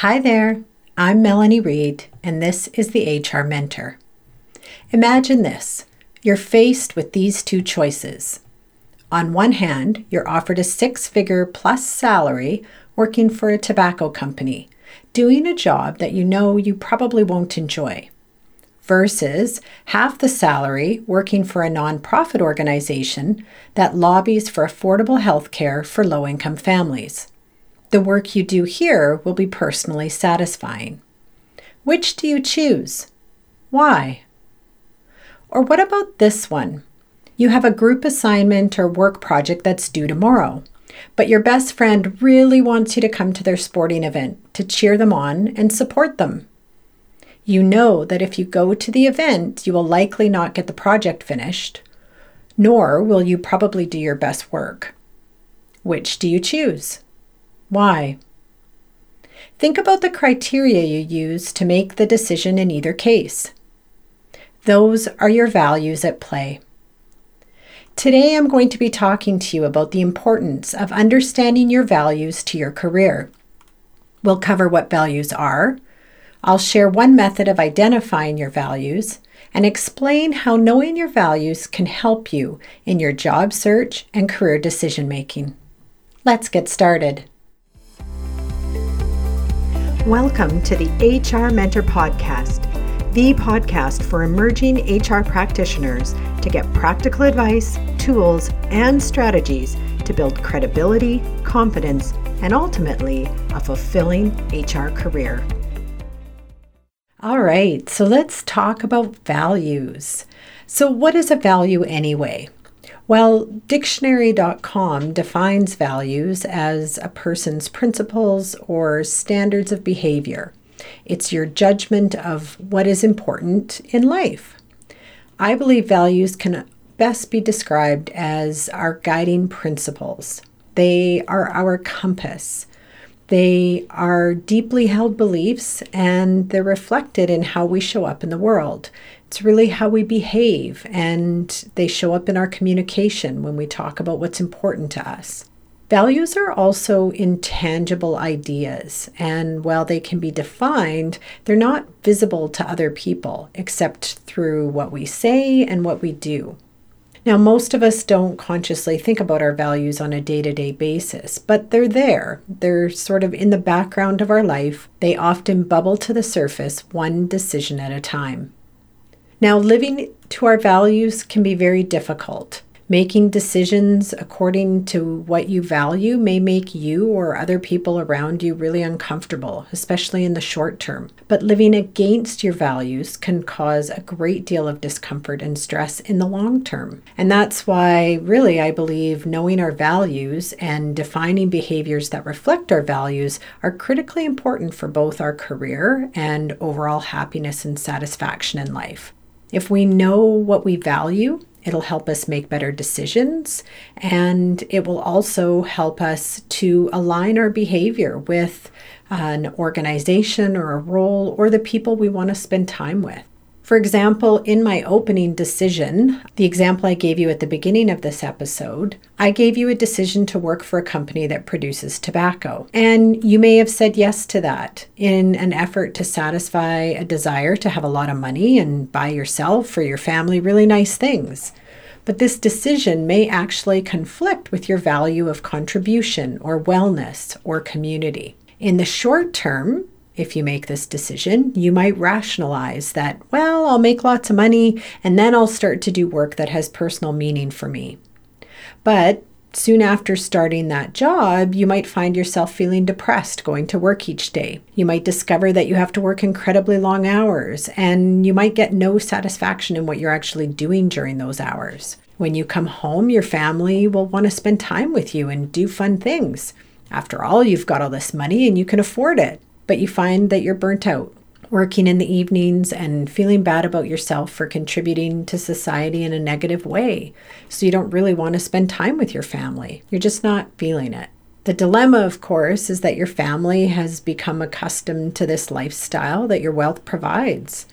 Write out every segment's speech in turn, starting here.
Hi there, I'm Melanie Reed, and this is the HR Mentor. Imagine this you're faced with these two choices. On one hand, you're offered a six figure plus salary working for a tobacco company, doing a job that you know you probably won't enjoy, versus half the salary working for a nonprofit organization that lobbies for affordable health care for low income families. The work you do here will be personally satisfying. Which do you choose? Why? Or what about this one? You have a group assignment or work project that's due tomorrow, but your best friend really wants you to come to their sporting event to cheer them on and support them. You know that if you go to the event, you will likely not get the project finished, nor will you probably do your best work. Which do you choose? Why? Think about the criteria you use to make the decision in either case. Those are your values at play. Today, I'm going to be talking to you about the importance of understanding your values to your career. We'll cover what values are. I'll share one method of identifying your values and explain how knowing your values can help you in your job search and career decision making. Let's get started. Welcome to the HR Mentor Podcast, the podcast for emerging HR practitioners to get practical advice, tools, and strategies to build credibility, confidence, and ultimately a fulfilling HR career. All right, so let's talk about values. So, what is a value anyway? Well, dictionary.com defines values as a person's principles or standards of behavior. It's your judgment of what is important in life. I believe values can best be described as our guiding principles. They are our compass. They are deeply held beliefs and they're reflected in how we show up in the world. It's really how we behave, and they show up in our communication when we talk about what's important to us. Values are also intangible ideas, and while they can be defined, they're not visible to other people except through what we say and what we do. Now, most of us don't consciously think about our values on a day to day basis, but they're there. They're sort of in the background of our life. They often bubble to the surface one decision at a time. Now, living to our values can be very difficult. Making decisions according to what you value may make you or other people around you really uncomfortable, especially in the short term. But living against your values can cause a great deal of discomfort and stress in the long term. And that's why, really, I believe knowing our values and defining behaviors that reflect our values are critically important for both our career and overall happiness and satisfaction in life. If we know what we value, it'll help us make better decisions and it will also help us to align our behavior with an organization or a role or the people we want to spend time with. For example, in my opening decision, the example I gave you at the beginning of this episode, I gave you a decision to work for a company that produces tobacco. And you may have said yes to that in an effort to satisfy a desire to have a lot of money and buy yourself or your family really nice things. But this decision may actually conflict with your value of contribution or wellness or community. In the short term, if you make this decision, you might rationalize that, well, I'll make lots of money and then I'll start to do work that has personal meaning for me. But soon after starting that job, you might find yourself feeling depressed going to work each day. You might discover that you have to work incredibly long hours and you might get no satisfaction in what you're actually doing during those hours. When you come home, your family will want to spend time with you and do fun things. After all, you've got all this money and you can afford it but you find that you're burnt out, working in the evenings and feeling bad about yourself for contributing to society in a negative way. So you don't really want to spend time with your family. You're just not feeling it. The dilemma, of course, is that your family has become accustomed to this lifestyle that your wealth provides.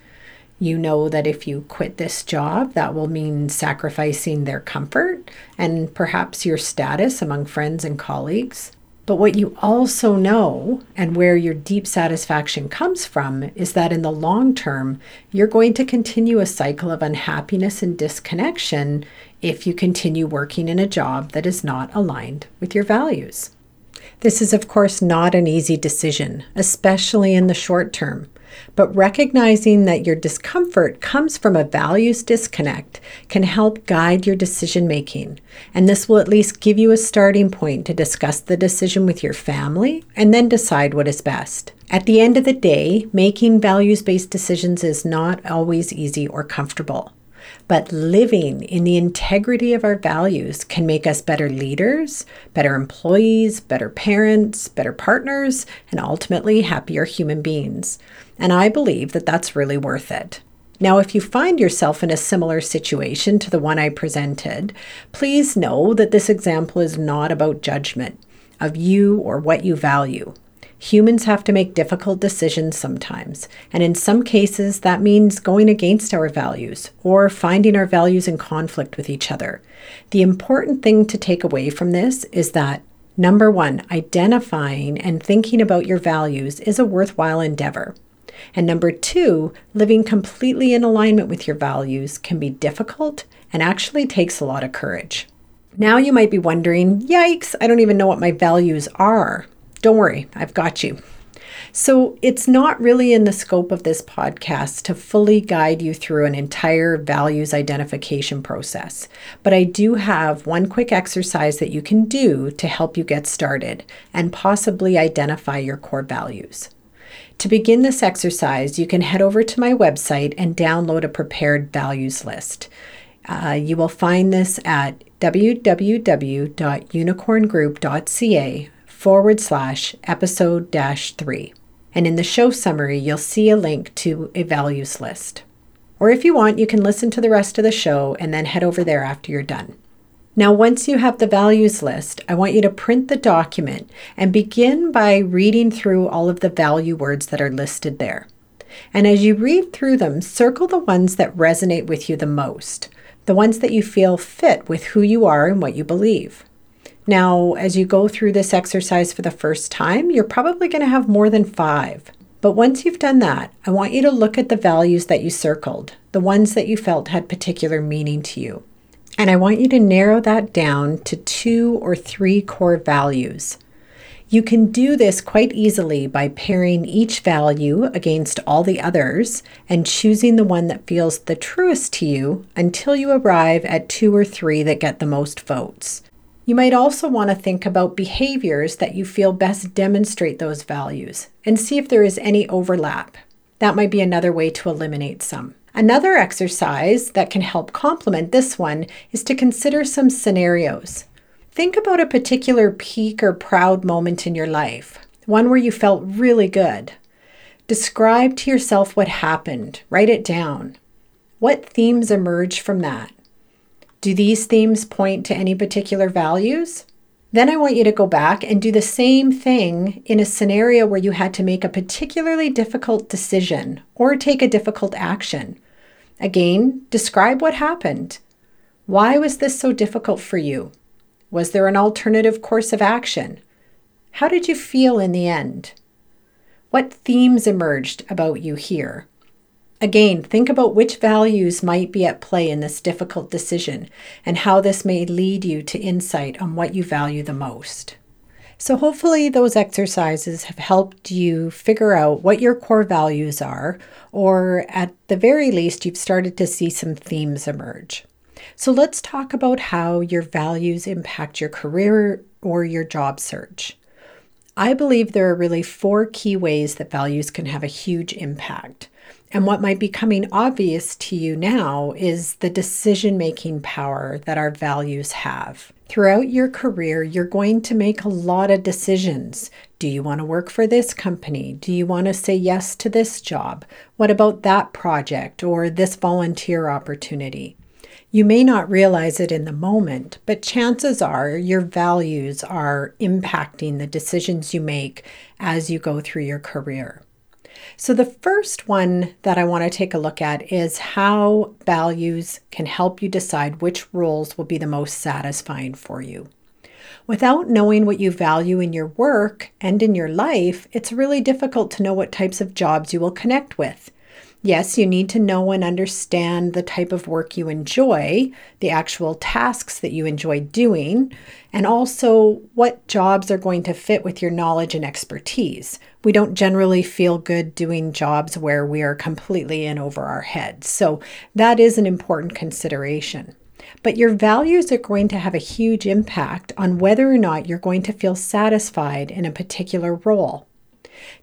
You know that if you quit this job, that will mean sacrificing their comfort and perhaps your status among friends and colleagues. But what you also know, and where your deep satisfaction comes from, is that in the long term, you're going to continue a cycle of unhappiness and disconnection if you continue working in a job that is not aligned with your values. This is, of course, not an easy decision, especially in the short term. But recognizing that your discomfort comes from a values disconnect can help guide your decision making. And this will at least give you a starting point to discuss the decision with your family and then decide what is best. At the end of the day, making values based decisions is not always easy or comfortable. But living in the integrity of our values can make us better leaders, better employees, better parents, better partners, and ultimately happier human beings. And I believe that that's really worth it. Now, if you find yourself in a similar situation to the one I presented, please know that this example is not about judgment of you or what you value. Humans have to make difficult decisions sometimes, and in some cases, that means going against our values or finding our values in conflict with each other. The important thing to take away from this is that number one, identifying and thinking about your values is a worthwhile endeavor. And number two, living completely in alignment with your values can be difficult and actually takes a lot of courage. Now you might be wondering, yikes, I don't even know what my values are. Don't worry, I've got you. So, it's not really in the scope of this podcast to fully guide you through an entire values identification process, but I do have one quick exercise that you can do to help you get started and possibly identify your core values. To begin this exercise, you can head over to my website and download a prepared values list. Uh, you will find this at www.unicorngroup.ca forward slash episode dash three. And in the show summary, you'll see a link to a values list. Or if you want, you can listen to the rest of the show and then head over there after you're done. Now, once you have the values list, I want you to print the document and begin by reading through all of the value words that are listed there. And as you read through them, circle the ones that resonate with you the most, the ones that you feel fit with who you are and what you believe. Now, as you go through this exercise for the first time, you're probably going to have more than five. But once you've done that, I want you to look at the values that you circled, the ones that you felt had particular meaning to you. And I want you to narrow that down to two or three core values. You can do this quite easily by pairing each value against all the others and choosing the one that feels the truest to you until you arrive at two or three that get the most votes. You might also want to think about behaviors that you feel best demonstrate those values and see if there is any overlap. That might be another way to eliminate some. Another exercise that can help complement this one is to consider some scenarios. Think about a particular peak or proud moment in your life, one where you felt really good. Describe to yourself what happened, write it down. What themes emerge from that? Do these themes point to any particular values? Then I want you to go back and do the same thing in a scenario where you had to make a particularly difficult decision or take a difficult action. Again, describe what happened. Why was this so difficult for you? Was there an alternative course of action? How did you feel in the end? What themes emerged about you here? Again, think about which values might be at play in this difficult decision and how this may lead you to insight on what you value the most. So, hopefully, those exercises have helped you figure out what your core values are, or at the very least, you've started to see some themes emerge. So, let's talk about how your values impact your career or your job search. I believe there are really four key ways that values can have a huge impact. And what might be coming obvious to you now is the decision making power that our values have. Throughout your career, you're going to make a lot of decisions. Do you want to work for this company? Do you want to say yes to this job? What about that project or this volunteer opportunity? You may not realize it in the moment, but chances are your values are impacting the decisions you make as you go through your career. So, the first one that I want to take a look at is how values can help you decide which roles will be the most satisfying for you. Without knowing what you value in your work and in your life, it's really difficult to know what types of jobs you will connect with. Yes, you need to know and understand the type of work you enjoy, the actual tasks that you enjoy doing, and also what jobs are going to fit with your knowledge and expertise. We don't generally feel good doing jobs where we are completely in over our heads. So, that is an important consideration. But your values are going to have a huge impact on whether or not you're going to feel satisfied in a particular role.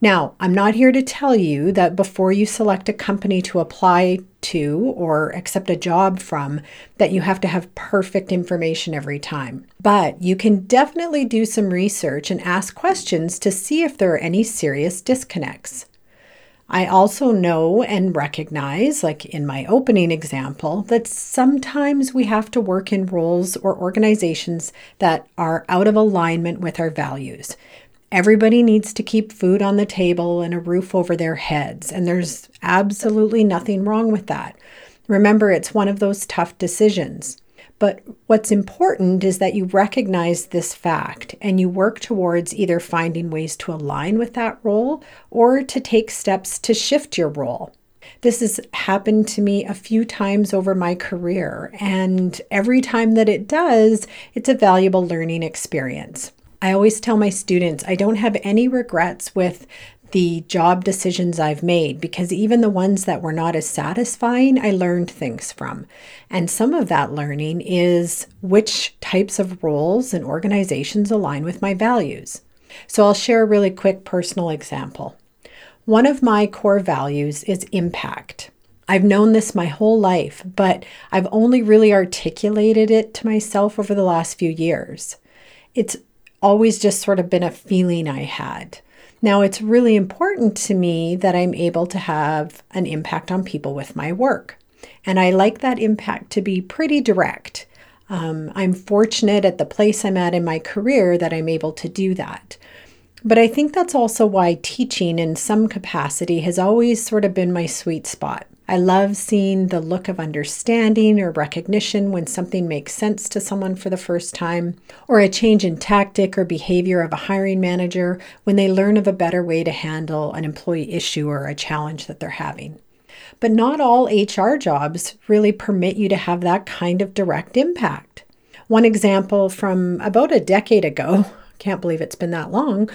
Now, I'm not here to tell you that before you select a company to apply to or accept a job from that you have to have perfect information every time. But you can definitely do some research and ask questions to see if there are any serious disconnects. I also know and recognize, like in my opening example, that sometimes we have to work in roles or organizations that are out of alignment with our values. Everybody needs to keep food on the table and a roof over their heads, and there's absolutely nothing wrong with that. Remember, it's one of those tough decisions. But what's important is that you recognize this fact and you work towards either finding ways to align with that role or to take steps to shift your role. This has happened to me a few times over my career, and every time that it does, it's a valuable learning experience. I always tell my students I don't have any regrets with the job decisions I've made because even the ones that were not as satisfying, I learned things from. And some of that learning is which types of roles and organizations align with my values. So I'll share a really quick personal example. One of my core values is impact. I've known this my whole life, but I've only really articulated it to myself over the last few years. It's always just sort of been a feeling I had. Now, it's really important to me that I'm able to have an impact on people with my work. And I like that impact to be pretty direct. Um, I'm fortunate at the place I'm at in my career that I'm able to do that. But I think that's also why teaching in some capacity has always sort of been my sweet spot. I love seeing the look of understanding or recognition when something makes sense to someone for the first time, or a change in tactic or behavior of a hiring manager when they learn of a better way to handle an employee issue or a challenge that they're having. But not all HR jobs really permit you to have that kind of direct impact. One example from about a decade ago, can't believe it's been that long,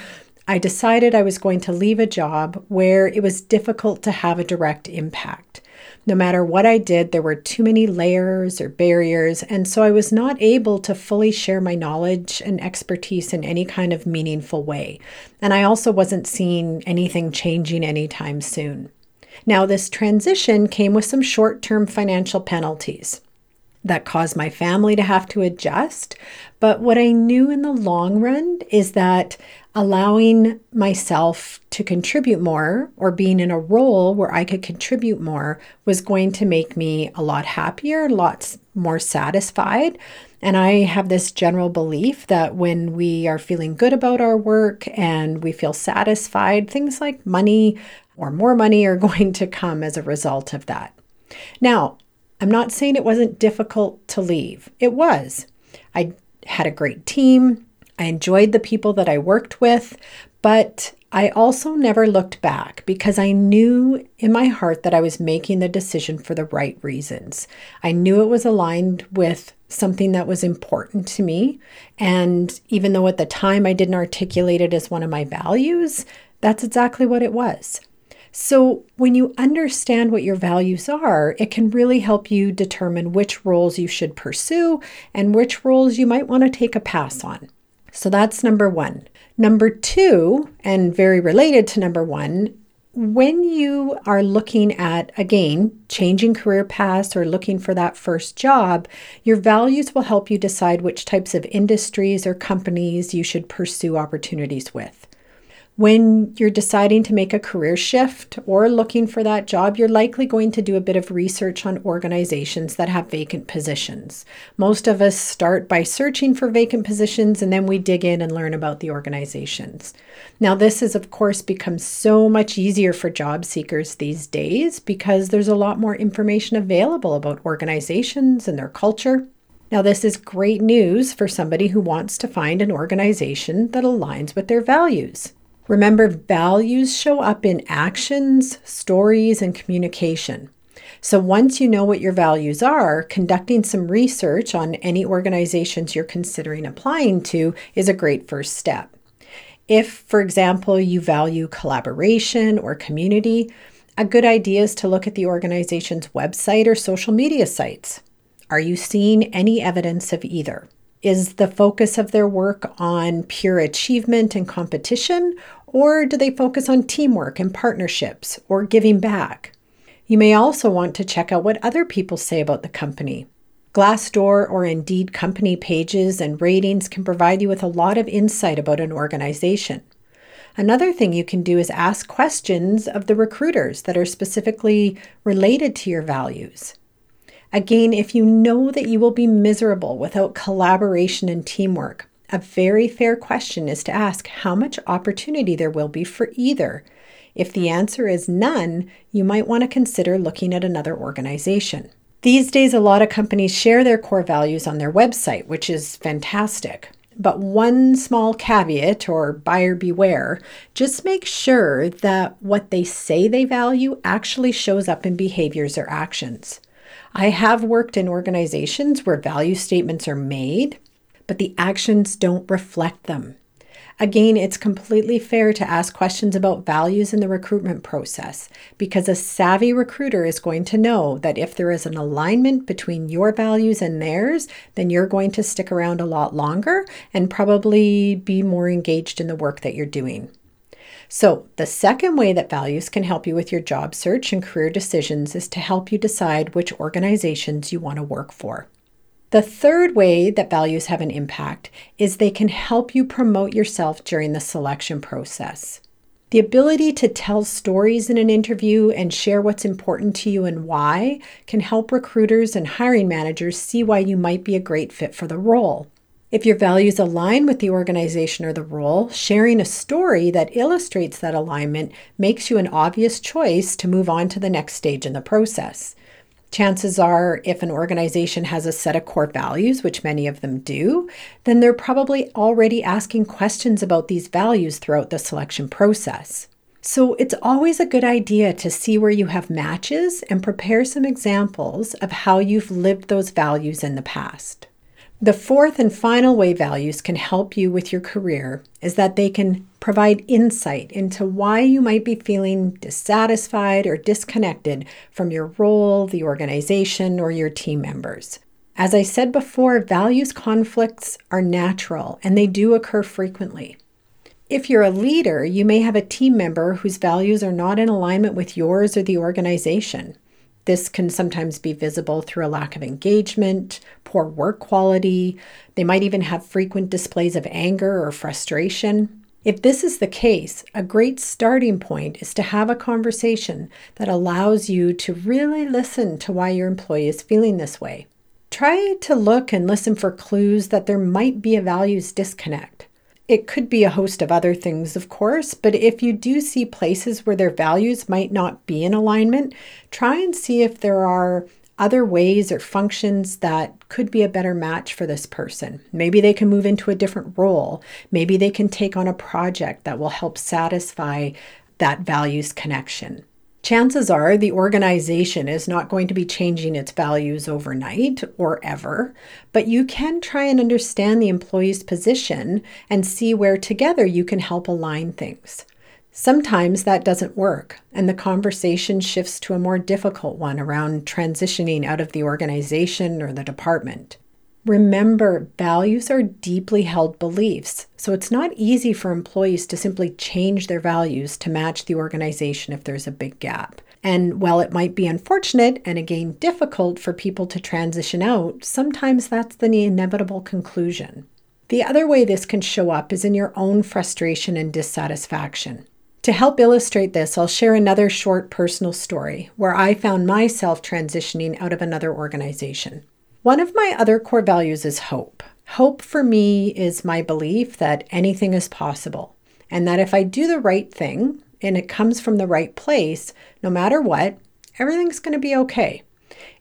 I decided I was going to leave a job where it was difficult to have a direct impact. No matter what I did, there were too many layers or barriers, and so I was not able to fully share my knowledge and expertise in any kind of meaningful way. And I also wasn't seeing anything changing anytime soon. Now, this transition came with some short term financial penalties that caused my family to have to adjust. But what I knew in the long run is that allowing myself to contribute more or being in a role where I could contribute more was going to make me a lot happier, lots more satisfied. And I have this general belief that when we are feeling good about our work and we feel satisfied, things like money or more money are going to come as a result of that. Now, I'm not saying it wasn't difficult to leave, it was. I had a great team. I enjoyed the people that I worked with, but I also never looked back because I knew in my heart that I was making the decision for the right reasons. I knew it was aligned with something that was important to me. And even though at the time I didn't articulate it as one of my values, that's exactly what it was. So, when you understand what your values are, it can really help you determine which roles you should pursue and which roles you might want to take a pass on. So that's number one. Number two, and very related to number one, when you are looking at, again, changing career paths or looking for that first job, your values will help you decide which types of industries or companies you should pursue opportunities with. When you're deciding to make a career shift or looking for that job, you're likely going to do a bit of research on organizations that have vacant positions. Most of us start by searching for vacant positions and then we dig in and learn about the organizations. Now, this has, of course, become so much easier for job seekers these days because there's a lot more information available about organizations and their culture. Now, this is great news for somebody who wants to find an organization that aligns with their values. Remember, values show up in actions, stories, and communication. So, once you know what your values are, conducting some research on any organizations you're considering applying to is a great first step. If, for example, you value collaboration or community, a good idea is to look at the organization's website or social media sites. Are you seeing any evidence of either? Is the focus of their work on pure achievement and competition, or do they focus on teamwork and partnerships or giving back? You may also want to check out what other people say about the company. Glassdoor or Indeed company pages and ratings can provide you with a lot of insight about an organization. Another thing you can do is ask questions of the recruiters that are specifically related to your values. Again, if you know that you will be miserable without collaboration and teamwork, a very fair question is to ask how much opportunity there will be for either. If the answer is none, you might want to consider looking at another organization. These days, a lot of companies share their core values on their website, which is fantastic. But one small caveat or buyer beware just make sure that what they say they value actually shows up in behaviors or actions. I have worked in organizations where value statements are made, but the actions don't reflect them. Again, it's completely fair to ask questions about values in the recruitment process because a savvy recruiter is going to know that if there is an alignment between your values and theirs, then you're going to stick around a lot longer and probably be more engaged in the work that you're doing. So, the second way that values can help you with your job search and career decisions is to help you decide which organizations you want to work for. The third way that values have an impact is they can help you promote yourself during the selection process. The ability to tell stories in an interview and share what's important to you and why can help recruiters and hiring managers see why you might be a great fit for the role. If your values align with the organization or the role, sharing a story that illustrates that alignment makes you an obvious choice to move on to the next stage in the process. Chances are, if an organization has a set of core values, which many of them do, then they're probably already asking questions about these values throughout the selection process. So it's always a good idea to see where you have matches and prepare some examples of how you've lived those values in the past. The fourth and final way values can help you with your career is that they can provide insight into why you might be feeling dissatisfied or disconnected from your role, the organization, or your team members. As I said before, values conflicts are natural and they do occur frequently. If you're a leader, you may have a team member whose values are not in alignment with yours or the organization. This can sometimes be visible through a lack of engagement, poor work quality. They might even have frequent displays of anger or frustration. If this is the case, a great starting point is to have a conversation that allows you to really listen to why your employee is feeling this way. Try to look and listen for clues that there might be a values disconnect. It could be a host of other things, of course, but if you do see places where their values might not be in alignment, try and see if there are other ways or functions that could be a better match for this person. Maybe they can move into a different role. Maybe they can take on a project that will help satisfy that values connection chances are the organization is not going to be changing its values overnight or ever, but you can try and understand the employee's position and see where together you can help align things. Sometimes that doesn't work, and the conversation shifts to a more difficult one around transitioning out of the organization or the department. Remember, values are deeply held beliefs, so it's not easy for employees to simply change their values to match the organization if there's a big gap. And while it might be unfortunate and again difficult for people to transition out, sometimes that's the inevitable conclusion. The other way this can show up is in your own frustration and dissatisfaction. To help illustrate this, I'll share another short personal story where I found myself transitioning out of another organization. One of my other core values is hope. Hope for me is my belief that anything is possible and that if I do the right thing and it comes from the right place, no matter what, everything's going to be okay.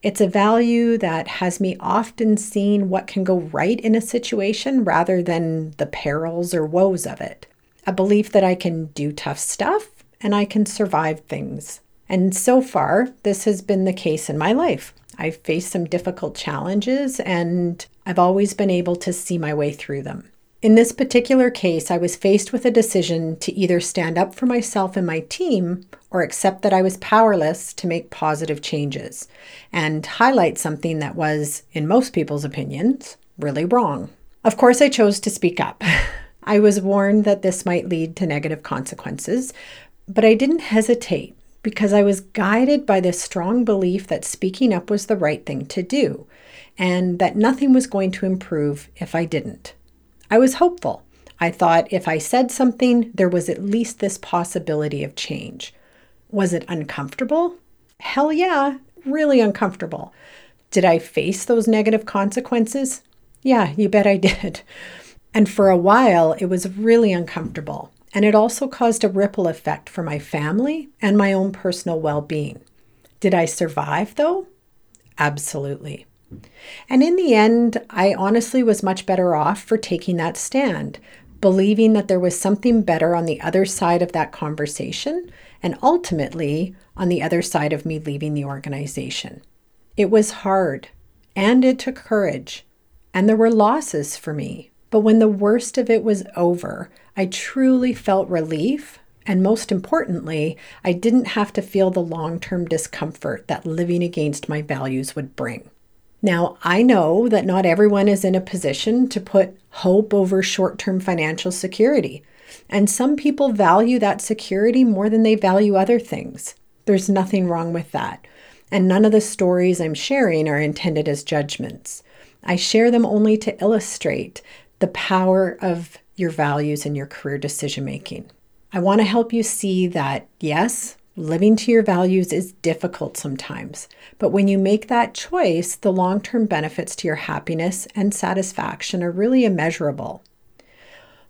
It's a value that has me often seeing what can go right in a situation rather than the perils or woes of it. A belief that I can do tough stuff and I can survive things. And so far, this has been the case in my life. I've faced some difficult challenges and I've always been able to see my way through them. In this particular case, I was faced with a decision to either stand up for myself and my team or accept that I was powerless to make positive changes and highlight something that was, in most people's opinions, really wrong. Of course, I chose to speak up. I was warned that this might lead to negative consequences, but I didn't hesitate because I was guided by this strong belief that speaking up was the right thing to do and that nothing was going to improve if I didn't. I was hopeful. I thought if I said something, there was at least this possibility of change. Was it uncomfortable? Hell yeah, really uncomfortable. Did I face those negative consequences? Yeah, you bet I did. And for a while, it was really uncomfortable. And it also caused a ripple effect for my family and my own personal well being. Did I survive though? Absolutely. And in the end, I honestly was much better off for taking that stand, believing that there was something better on the other side of that conversation, and ultimately on the other side of me leaving the organization. It was hard, and it took courage, and there were losses for me. But when the worst of it was over, I truly felt relief and most importantly, I didn't have to feel the long term discomfort that living against my values would bring. Now, I know that not everyone is in a position to put hope over short term financial security, and some people value that security more than they value other things. There's nothing wrong with that, and none of the stories I'm sharing are intended as judgments. I share them only to illustrate the power of your values and your career decision making. I want to help you see that, yes, Living to your values is difficult sometimes, but when you make that choice, the long term benefits to your happiness and satisfaction are really immeasurable.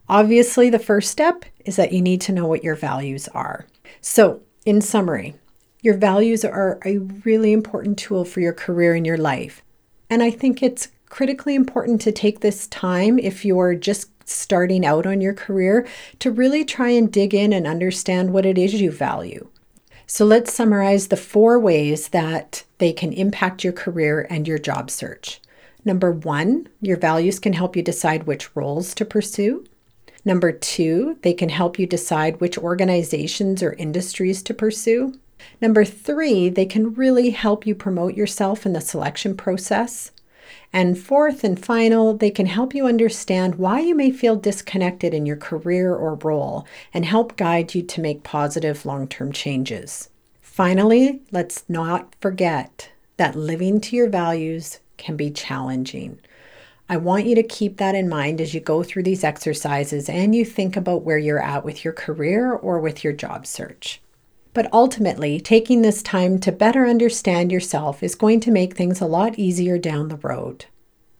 Obviously, the first step is that you need to know what your values are. So, in summary, your values are a really important tool for your career and your life. And I think it's critically important to take this time if you're just starting out on your career to really try and dig in and understand what it is you value. So let's summarize the four ways that they can impact your career and your job search. Number one, your values can help you decide which roles to pursue. Number two, they can help you decide which organizations or industries to pursue. Number three, they can really help you promote yourself in the selection process. And fourth and final, they can help you understand why you may feel disconnected in your career or role and help guide you to make positive long term changes. Finally, let's not forget that living to your values can be challenging. I want you to keep that in mind as you go through these exercises and you think about where you're at with your career or with your job search. But ultimately, taking this time to better understand yourself is going to make things a lot easier down the road.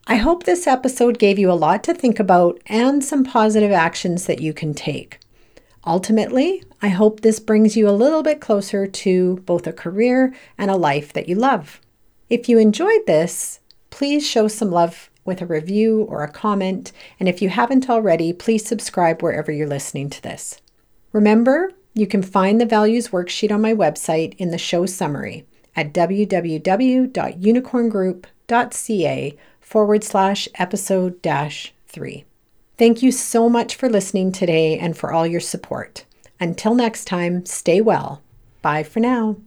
I hope this episode gave you a lot to think about and some positive actions that you can take. Ultimately, I hope this brings you a little bit closer to both a career and a life that you love. If you enjoyed this, please show some love with a review or a comment. And if you haven't already, please subscribe wherever you're listening to this. Remember, you can find the values worksheet on my website in the show summary at www.unicorngroup.ca forward slash episode dash three. Thank you so much for listening today and for all your support. Until next time, stay well. Bye for now.